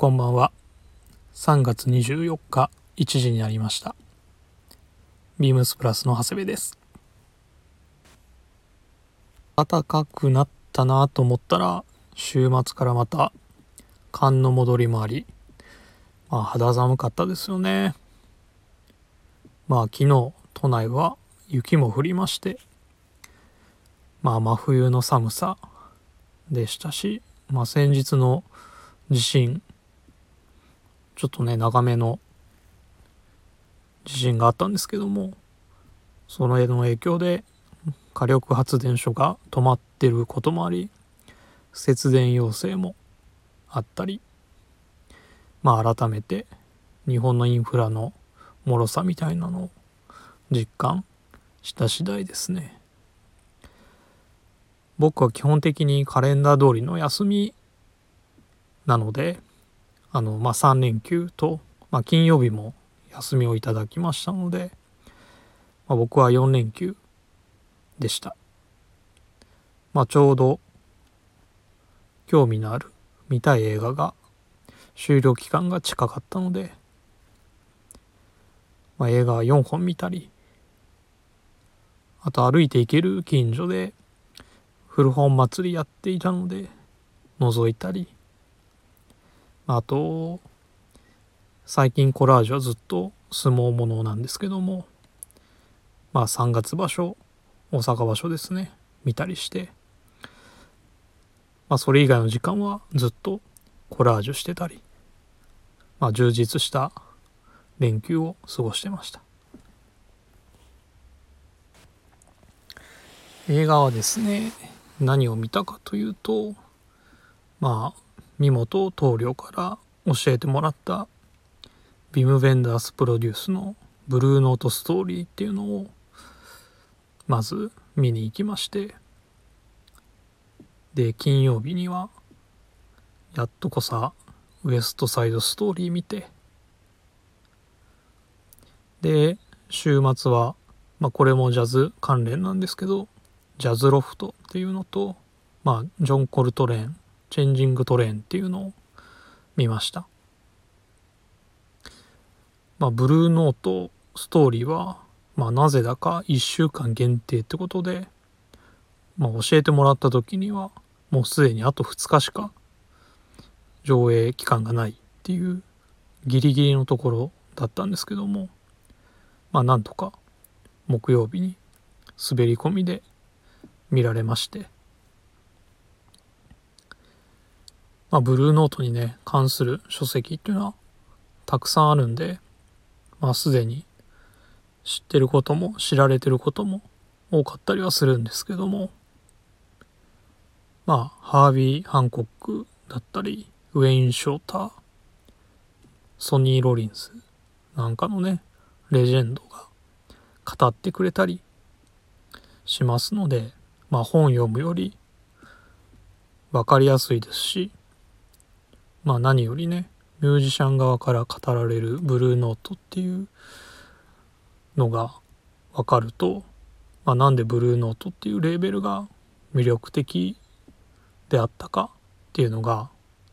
こんばんは。3月24日1時になりました。ビームスプラスの長谷部です。暖かくなったなと思ったら週末からまた寒の戻りもありまあ肌寒かったですよね。まあ昨日都内は雪も降りましてまあ真冬の寒さでしたしまあ先日の地震ちょっとね、長めの地震があったんですけども、その絵の影響で火力発電所が止まってることもあり、節電要請もあったり、まあ改めて日本のインフラの脆さみたいなのを実感した次第ですね。僕は基本的にカレンダー通りの休みなので、あの、まあ、3連休と、まあ、金曜日も休みをいただきましたので、まあ、僕は4連休でした。まあ、ちょうど興味のある見たい映画が終了期間が近かったので、まあ、映画4本見たりあと歩いて行ける近所で古本祭りやっていたので覗いたりあと、最近コラージュはずっと相撲ものなんですけども、まあ3月場所、大阪場所ですね、見たりして、まあそれ以外の時間はずっとコラージュしてたり、まあ充実した連休を過ごしてました。映画はですね、何を見たかというと、まあ、三本棟梁から教えてもらった。ビム・ベンダースプロデュースの「ブルーノートストーリー」っていうのをまず見に行きまして。で金曜日にはやっとこさウエストサイドストーリー見て。で週末は、まあ、これもジャズ関連なんですけどジャズロフトっていうのと、まあ、ジョン・コルトレーンチェンジングトレーンっていうのを見ました。まあ、ブルーノートストーリーは、まあ、なぜだか1週間限定ってことで、まあ、教えてもらった時には、もうすでにあと2日しか上映期間がないっていうギリギリのところだったんですけども、まあ、なんとか木曜日に滑り込みで見られまして、まあ、ブルーノートにね、関する書籍っていうのはたくさんあるんで、まあ、すでに知ってることも知られてることも多かったりはするんですけども、まあ、ハービー・ハンコックだったり、ウェイン・ショーター、ソニー・ロリンスなんかのね、レジェンドが語ってくれたりしますので、まあ本読むより分かりやすいですし、まあ何よりねミュージシャン側から語られるブルーノートっていうのが分かると、まあ、なんでブルーノートっていうレーベルが魅力的であったかっていうのが、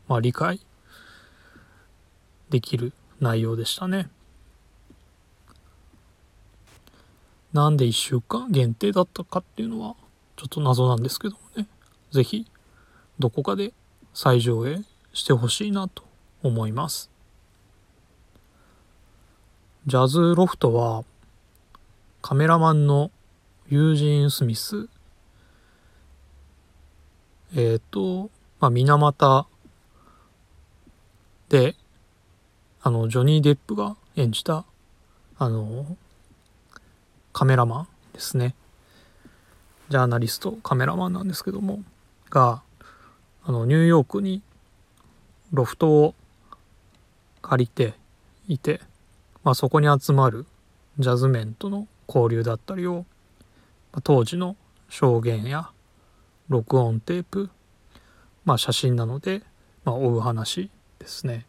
まあ、理解できる内容でしたね。なんで1週間限定だったかっていうのはちょっと謎なんですけどもね是非どこかで再上映してほしいなと思います。ジャズロフトはカメラマンのユージン・スミスえっ、ー、と、まあ、水俣であのジョニー・デップが演じたあのカメラマンですねジャーナリストカメラマンなんですけどもがあのニューヨークにロフトを借りていて、まあ、そこに集まるジャズメンとの交流だったりを、まあ、当時の証言や録音テープ、まあ、写真なので、まあ、追う話ですね。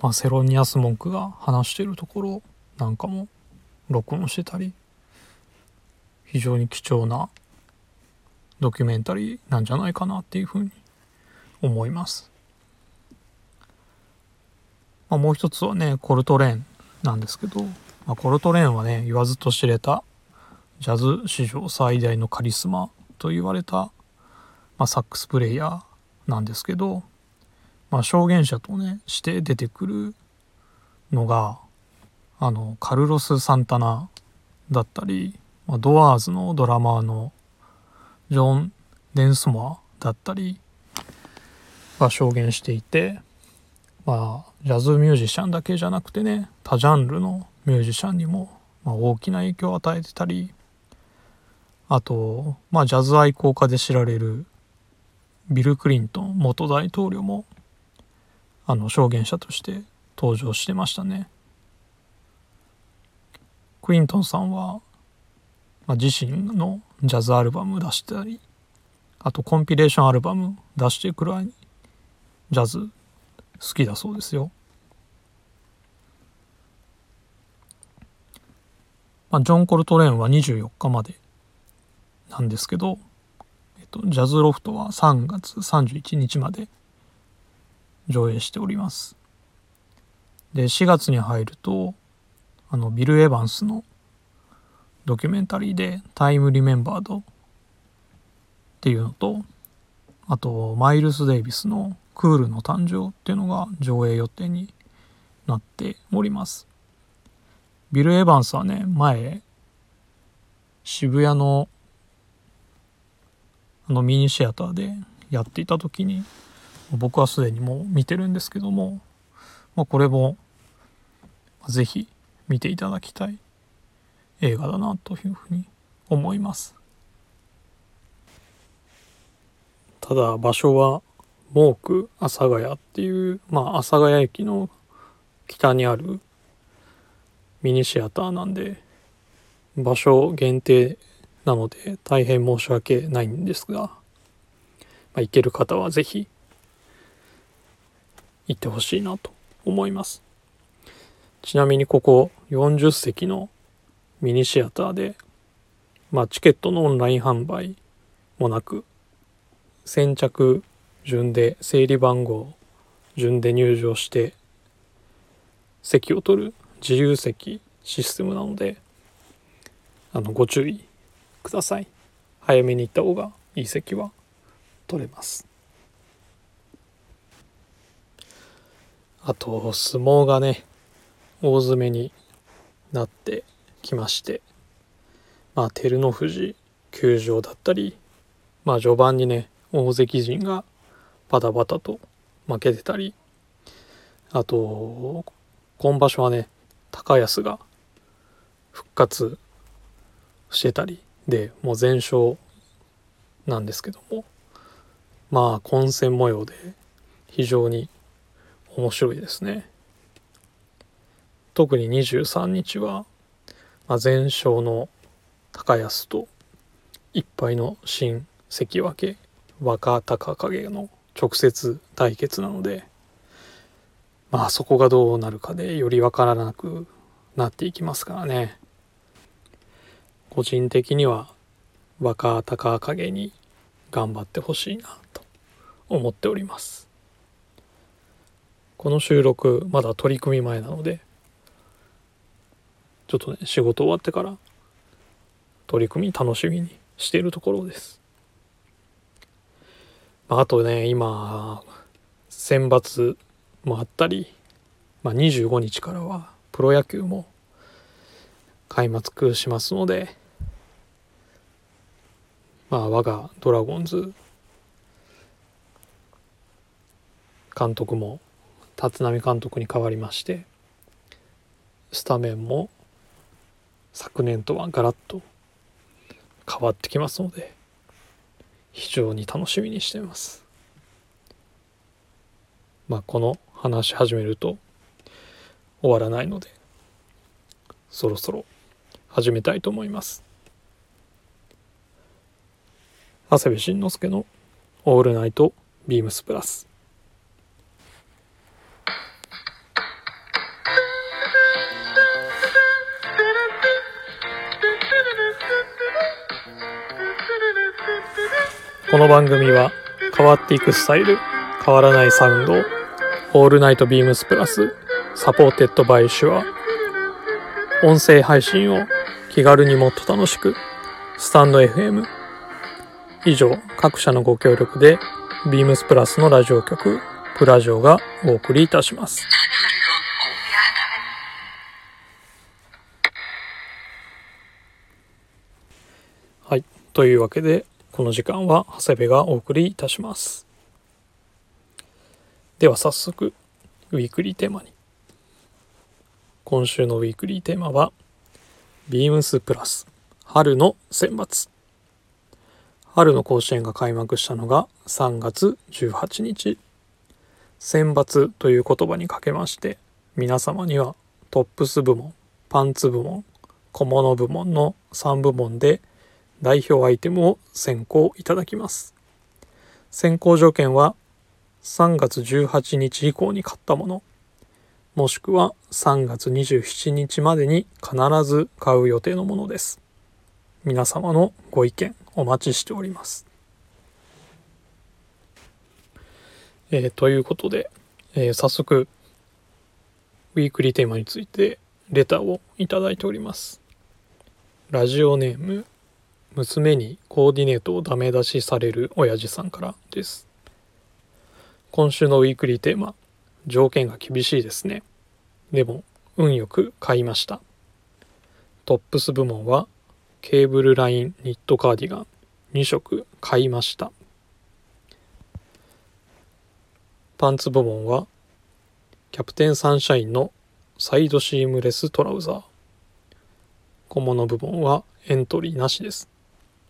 まあ、セロニアス・モンクが話しているところなんかも録音してたり非常に貴重なドキュメンタリーなんじゃないかなっていうふうに思います。まあ、もう一つはね、コルトレーンなんですけど、まあ、コルトレーンはね、言わずと知れたジャズ史上最大のカリスマと言われた、まあ、サックスプレイヤーなんですけど、まあ、証言者とねして出てくるのがあのカルロス・サンタナだったり、まあ、ドアーズのドラマーのジョン・デンスモアだったりが証言していてまあジャズミュージシャンだけじゃなくてね多ジャンルのミュージシャンにも、まあ、大きな影響を与えてたりあとまあジャズ愛好家で知られるビル・クリントン元大統領もあの証言者として登場してましたね。クリントンさんは、まあ、自身のジャズアルバム出したりあとコンピレーションアルバム出してくらいジャズ好きだそうですよ。まあ、ジョン・コルトレーンは24日までなんですけど、えっと、ジャズロフトは3月31日まで上映しております。で4月に入るとあのビル・エヴァンスのドキュメンタリーで「タイム・リメンバード」っていうのとあとマイルス・デイビスの「クールの誕生」っていうのが上映予定になっております。ビル・エヴァンスはね前渋谷のあのミニシアターでやっていた時に僕はすでにもう見てるんですけども、まあ、これも是非見ていただきたい映画だなというふうに思います。ただ場所はモーク阿佐ヶ谷っていうまあ阿佐ヶ谷駅の北にあるミニシアターなんで場所限定なので大変申し訳ないんですが、まあ、行ける方は是非行ってほしいなと思います。ちなみにここ40席のミニシアターで、まあ、チケットのオンライン販売もなく先着順で整理番号順で入場して席を取る自由席システムなのであのご注意ください。早めに行った方がいい席は取れます。あと相撲がね大詰めになってきまして。まあ照ノ富士休場だったりまあ序盤にね大関陣がバタバタと負けてたりあと今場所はね高安が復活してたりでもう全勝なんですけどもまあ混戦模様で非常に面白いですね。特に23日は、まあ、全勝の高安と1敗の新関脇若隆景の直接対決なのでまあそこがどうなるかでより分からなくなっていきますからね。個人的には若隆景に頑張ってほしいなと思っております。この収録まだ取り組み前なのでちょっとね仕事終わってから取り組み楽しみにしているところです。まあ、あとね今選抜もあったり、まあ、25日からはプロ野球も開幕しますのでまあ我がドラゴンズ監督も立浪監督に代わりましてスタメンも昨年とはガラッと変わってきますので非常に楽しみにしています。まあこの話し始めると終わらないのでそろそろ始めたいと思います。長谷部慎之介の「オールナイトビームスプラス」この番組は変わっていくスタイル変わらないサウンドオールナイトビームスプラス supported by Shure 音声配信を気軽にもっと楽しくスタンド FM 以上各社のご協力でビームスプラスのラジオ局プラジオがお送りいたします。はいというわけでこの時間は長谷部がお送りいたします。では早速ウィークリーテーマに。今週のウィークリーテーマはビームスプラス春の選抜。春の甲子園が開幕したのが3月18日。選抜という言葉にかけまして皆様にはトップス部門パンツ部門小物部門の3部門で代表アイテムを選考いただきます。選考条件は3月18日以降に買ったものもしくは3月27日までに必ず買う予定のものです。皆様のご意見お待ちしております。えー、ということで、えー、早速ウィークリーテーマについてレターをいただいております。ラジオネーム娘にコーディネートをダメ出しされる親父さんからです。今週のウィークリーテーマ条件が厳しいですね。でも運よく買いました。トップス部門はケーブルラインニットカーディガン2色買いました。パンツ部門はキャプテンサンシャインのサイドシームレストラウザー。小物部門はエントリーなしです。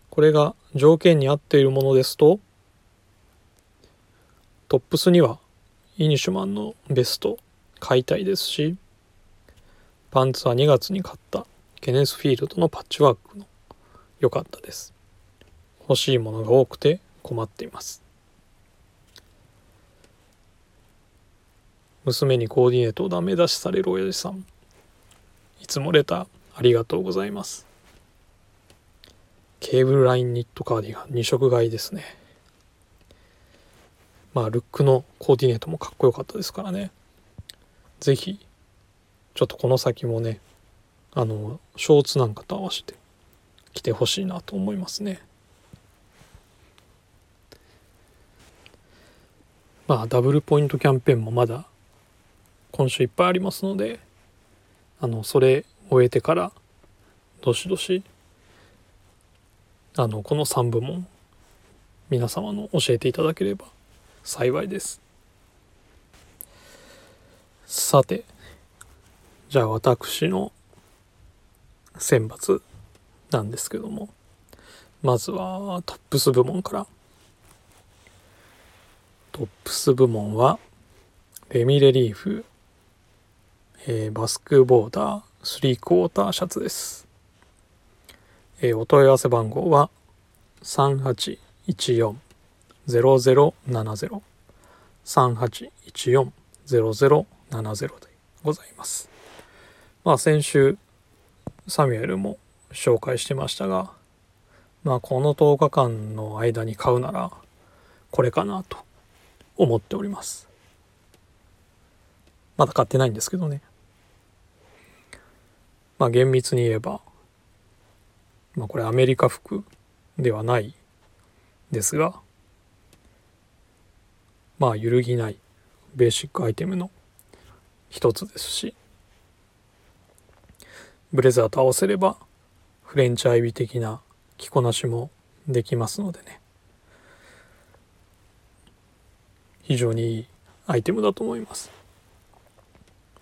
これが条件に合っているものですとトップスにはイニシュマンのベスト買いたいですしパンツは2月に買ったケネスフィールドのパッチワークの良かったです。欲しいものが多くて困っています。娘にコーディネートをダメ出しされる親父さんいつもレターありがとうございます。ケーブルラインニットカーディガン。2色買いですね。まあルックのコーディネートもかっこよかったですからね。是非ちょっとこの先もねあのショーツなんかと合わせて着てほしいなと思いますね。まあダブルポイントキャンペーンもまだ今週いっぱいありますのであのそれ終えてからどしどしあのこの3部門皆様の教えていただければ幸いですさてじゃあ私の選抜なんですけどもまずはトップス部門からトップス部門はレミレリーフえー、バスクボーダー3クォーターシャツです。えー、お問い合わせ番号は3814-0070 3814-0070でございます。まあ先週サミュエルも紹介してましたがまあこの10日間の間に買うならこれかなと思っております。まだ買ってないんですけどね。まあ厳密に言えば、まあこれアメリカ服ではないですが、まあ揺るぎないベーシックアイテムの一つですし、ブレザーと合わせればフレンチアイビー的な着こなしもできますのでね。非常にいいアイテムだと思います。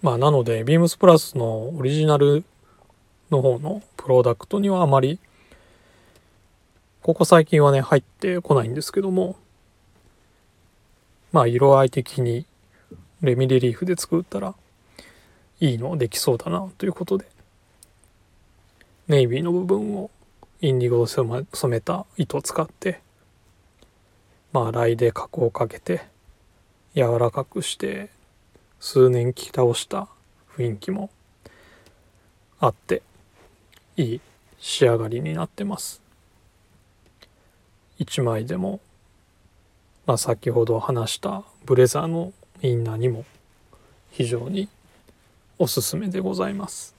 まあなのでビームスプラスのオリジナルの方のプロダクトにはあまりここ最近はね入ってこないんですけどもまあ色合い的にレミレリーフで作ったらいいのできそうだなということでネイビーの部分をインディゴを染めた糸を使ってまあライで加工をかけて柔らかくして数年着倒した雰囲気もあっていい仕上がりになってます。1枚でもまあ、先ほど話したブレザーのインナーにも非常におすすめでございます。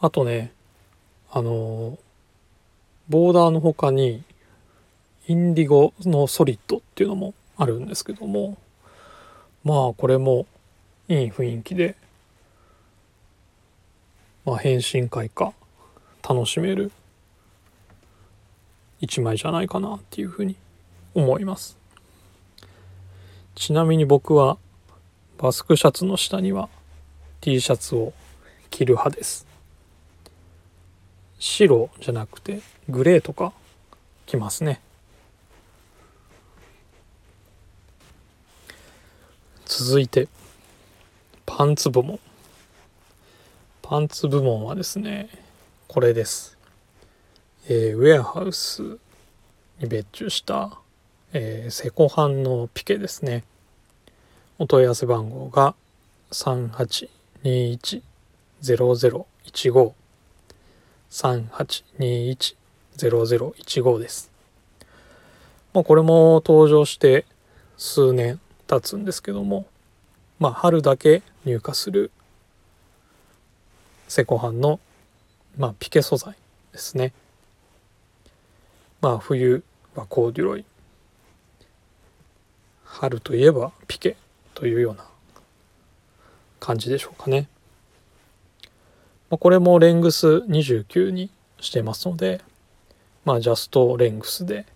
あとねあのボーダーの他にインディゴのソリッドっていうのもあるんですけどもまあこれもいい雰囲気でまあ変身開花楽しめる。一枚じゃないかなっていうふうに思います。ちなみに僕はバスクシャツの下には T シャツを着る派です。白じゃなくてグレーとか着ますね。続いてパンツ部門パンツ部門はですねこれです。えー、ウェアハウスに別注した、えー、セコハンのピケですね。お問い合わせ番号が3821-0015 3821-0015です。まあこれも登場して数年経つんですけどもまあ春だけ入荷するセコハンの、まあ、ピケ素材ですねまあ冬はコーデュロイ春といえばピケというような感じでしょうかね。まあ、これもレングス29にしてますのでまあジャストレングスで、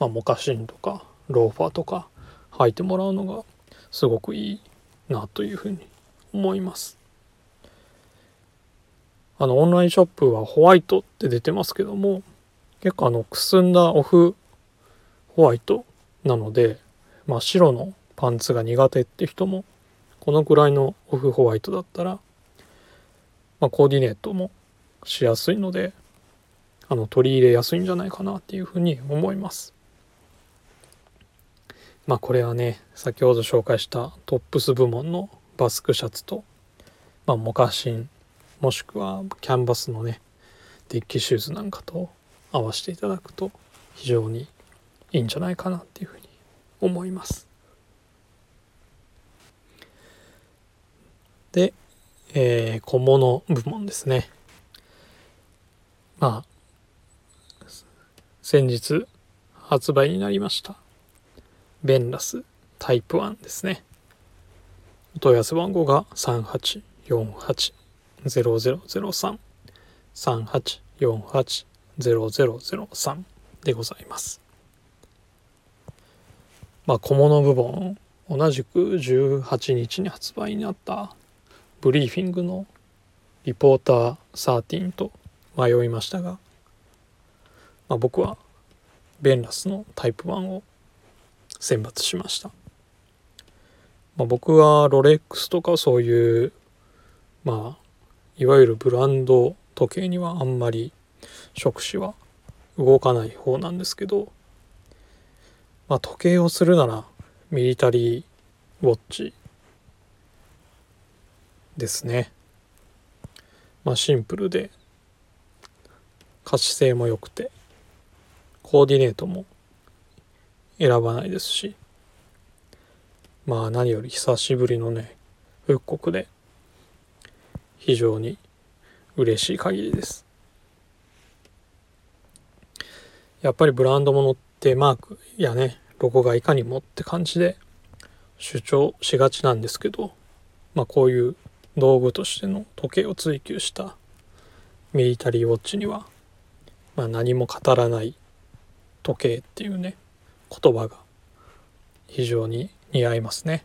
まあ、モカシンとかローファーとか履いてもらうのがすごくいいなというふうに思います。あのオンラインショップはホワイトって出てますけども結構あのくすんだオフホワイトなので、まあ、白のパンツが苦手って人もこのくらいのオフホワイトだったら、まあ、コーディネートもしやすいのであの取り入れやすいんじゃないかなっていうふうに思います。まあこれはね先ほど紹介したトップス部門のバスクシャツと、まあ、モカシンもしくはキャンバスのねデッキシューズなんかと合わせていただくと非常にいいんじゃないかなっていうふうに思います。で、えー、小物部門ですね。まあ、先日発売になりました。ベンラスタイプ1ですね。お問い合わせ番号が3848-0003 3848 0003-3848-0003でございます。まあ小物部門同じく18日に発売になったブリーフィングのリポーター13と迷いましたが、まあ、僕はベンラスのタイプ1を選抜しました、まあ、僕はロレックスとかそういうまあいわゆるブランド時計にはあんまり触手は動かない方なんですけど、まあ、時計をするならミリタリーウォッチですね。まあシンプルで可視性も良くてコーディネートも選ばないですしまあ何より久しぶりのね復刻で非常に嬉しい限りです。やっぱりブランド物ってマークやねロゴがいかにもって感じで主張しがちなんですけど、まあ、こういう道具としての時計を追求したミリタリーウォッチには、まあ、何も語らない時計っていうね言葉が非常に似合いますね。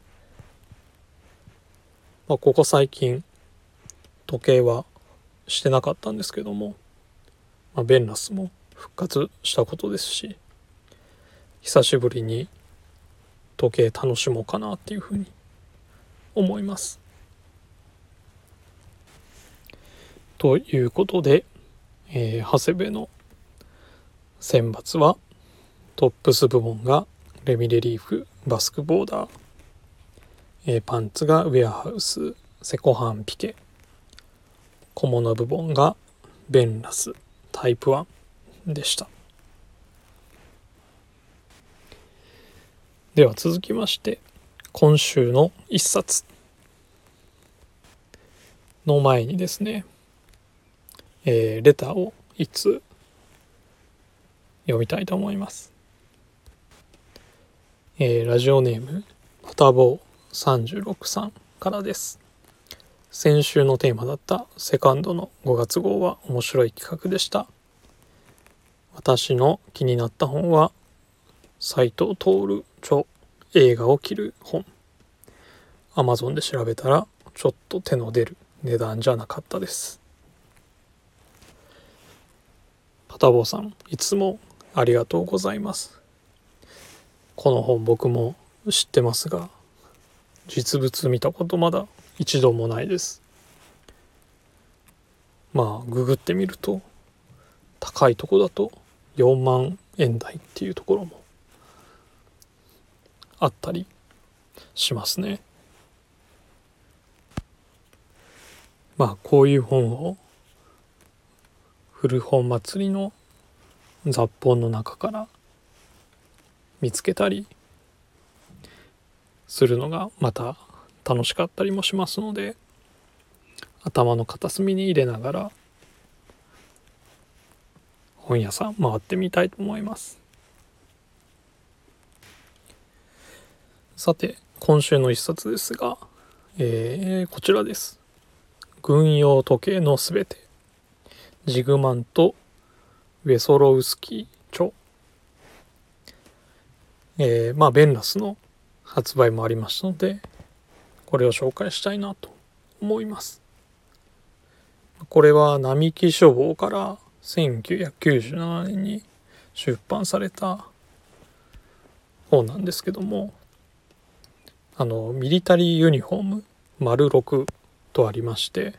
まあ、ここ最近時計はしてなかったんですけども、まあ、ベンラスも復活したことですし久しぶりに時計楽しもうかなっていうふうに思います。ということで、えー、長谷部の選抜はトップス部門がレミレリーフバスクボーダー、えー、パンツがウェアハウスセコハンピケ小物部門がベンラスタイプ1でした。では続きまして今週の一冊。の前にですね、えー、レターを一通読みたいと思います、えー、ラジオネームパタボー36さんからです。先週のテーマだったセカンドの5月号は面白い企画でした。私の気になった本は斎藤徹著映画を切る本。アマゾンで調べたらちょっと手の出る値段じゃなかったですパタボーさんいつもありがとうございますこの本僕も知ってますが実物見たことまだ一度もないです。まあググってみると高いとこだと4万円台っていうところもあったりしますね。まあこういう本を古本祭りの雑本の中から見つけたりするのがまた楽しかったりもしますので頭の片隅に入れながら本屋さん回ってみたいと思います。さて今週の一冊ですが、えー、こちらです。軍用時計のすべて。ジグマンとウェソロウスキー著。えー、まあベンラスの発売もありましたのでこれを紹介したいなと思います。これは並木書房から1997年に出版された本なんですけどもあのミリタリーユニフォーム丸6とありまして、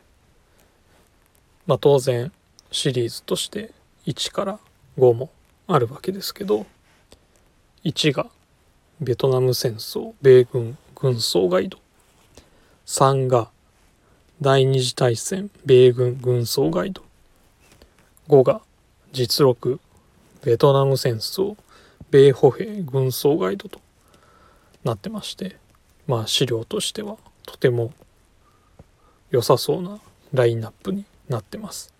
まあ、当然シリーズとして1から5もあるわけですけど1がベトナム戦争米軍軍曹ガイド3が第二次大戦米軍軍曹ガイド。5が実録ベトナム戦争米歩兵軍曹ガイドとなってましてまあ資料としてはとても良さそうなラインナップになってます。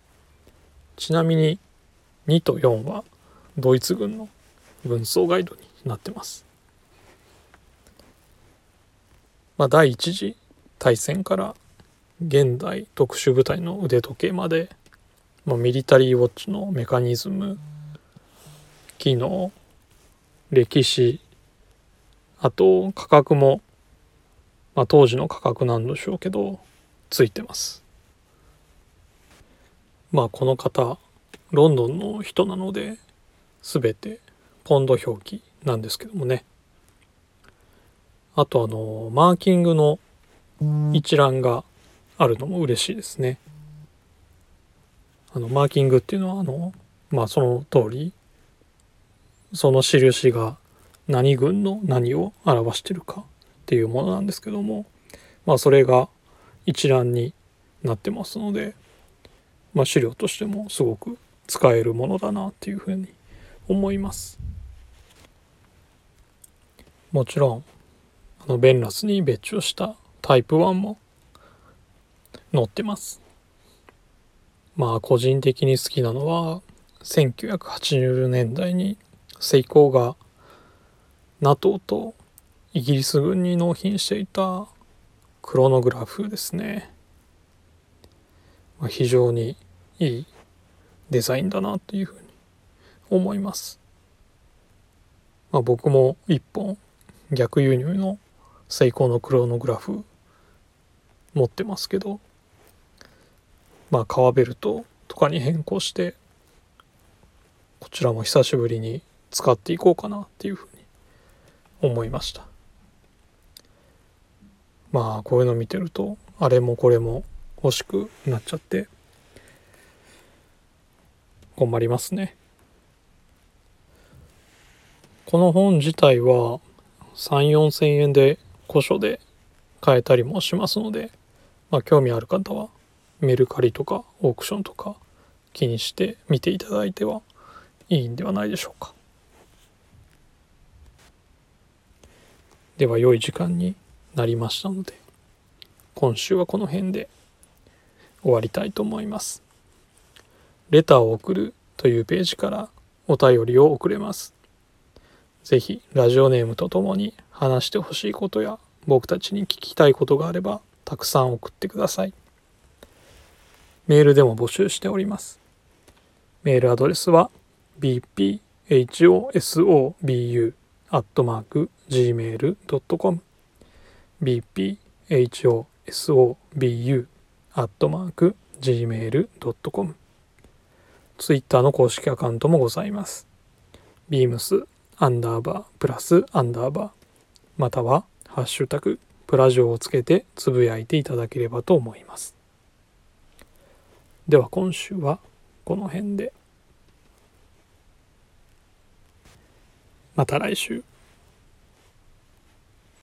ちなみに2と4はドイツ軍の軍曹ガイドになってます。まあ第一次大戦から現代特殊部隊の腕時計まで、まあ、ミリタリーウォッチのメカニズム機能歴史あと価格も、まあ、当時の価格なんでしょうけどついてます。まあこの方ロンドンの人なので全てポンド表記なんですけどもね。あとあのマーキングの一覧があるのも嬉しいですね。あのマーキングっていうのはあのまあその通りその印が何軍の何を表してるかっていうものなんですけどもまあそれが一覧になってますので、まあ、資料としてもすごく使えるものだなっていうふうに思います。もちろんあのベンラスに別注したタイプ1も載ってます。まあ個人的に好きなのは1980年代にセイコーが NATO とイギリス軍に納品していたクロノグラフですね、まあ、非常にいいデザインだなというふうに思います、まあ、僕も一本逆輸入のセイコーのクロノグラフ持ってますけどまあ革ベルトとかに変更してこちらも久しぶりに使っていこうかなっていうふうに思いました。まあこういうの見てるとあれもこれも欲しくなっちゃって困りますね。この本自体は3 4 0 0 0円で古書で買えたりもしますので、まあ、興味ある方はメルカリとかオークションとか気にして見ていただいてはいいんではないでしょうか。では良い時間になりましたので今週はこの辺で終わりたいと思います。レターを送るというページからお便りを送れます。ぜひラジオネームとともに話してほしいことや僕たちに聞きたいことがあればたくさん送ってください。メールでも募集しております。メールアドレスは bphosobu アットマーク gmail.com bphosobu アットマーク gmail.com ツイッターの公式アカウントもございます。beams アンダーバープラスアンダーバー。またはハッシュタグプラジオをつけてつぶやいていただければと思います。では今週はこの辺で。また来週。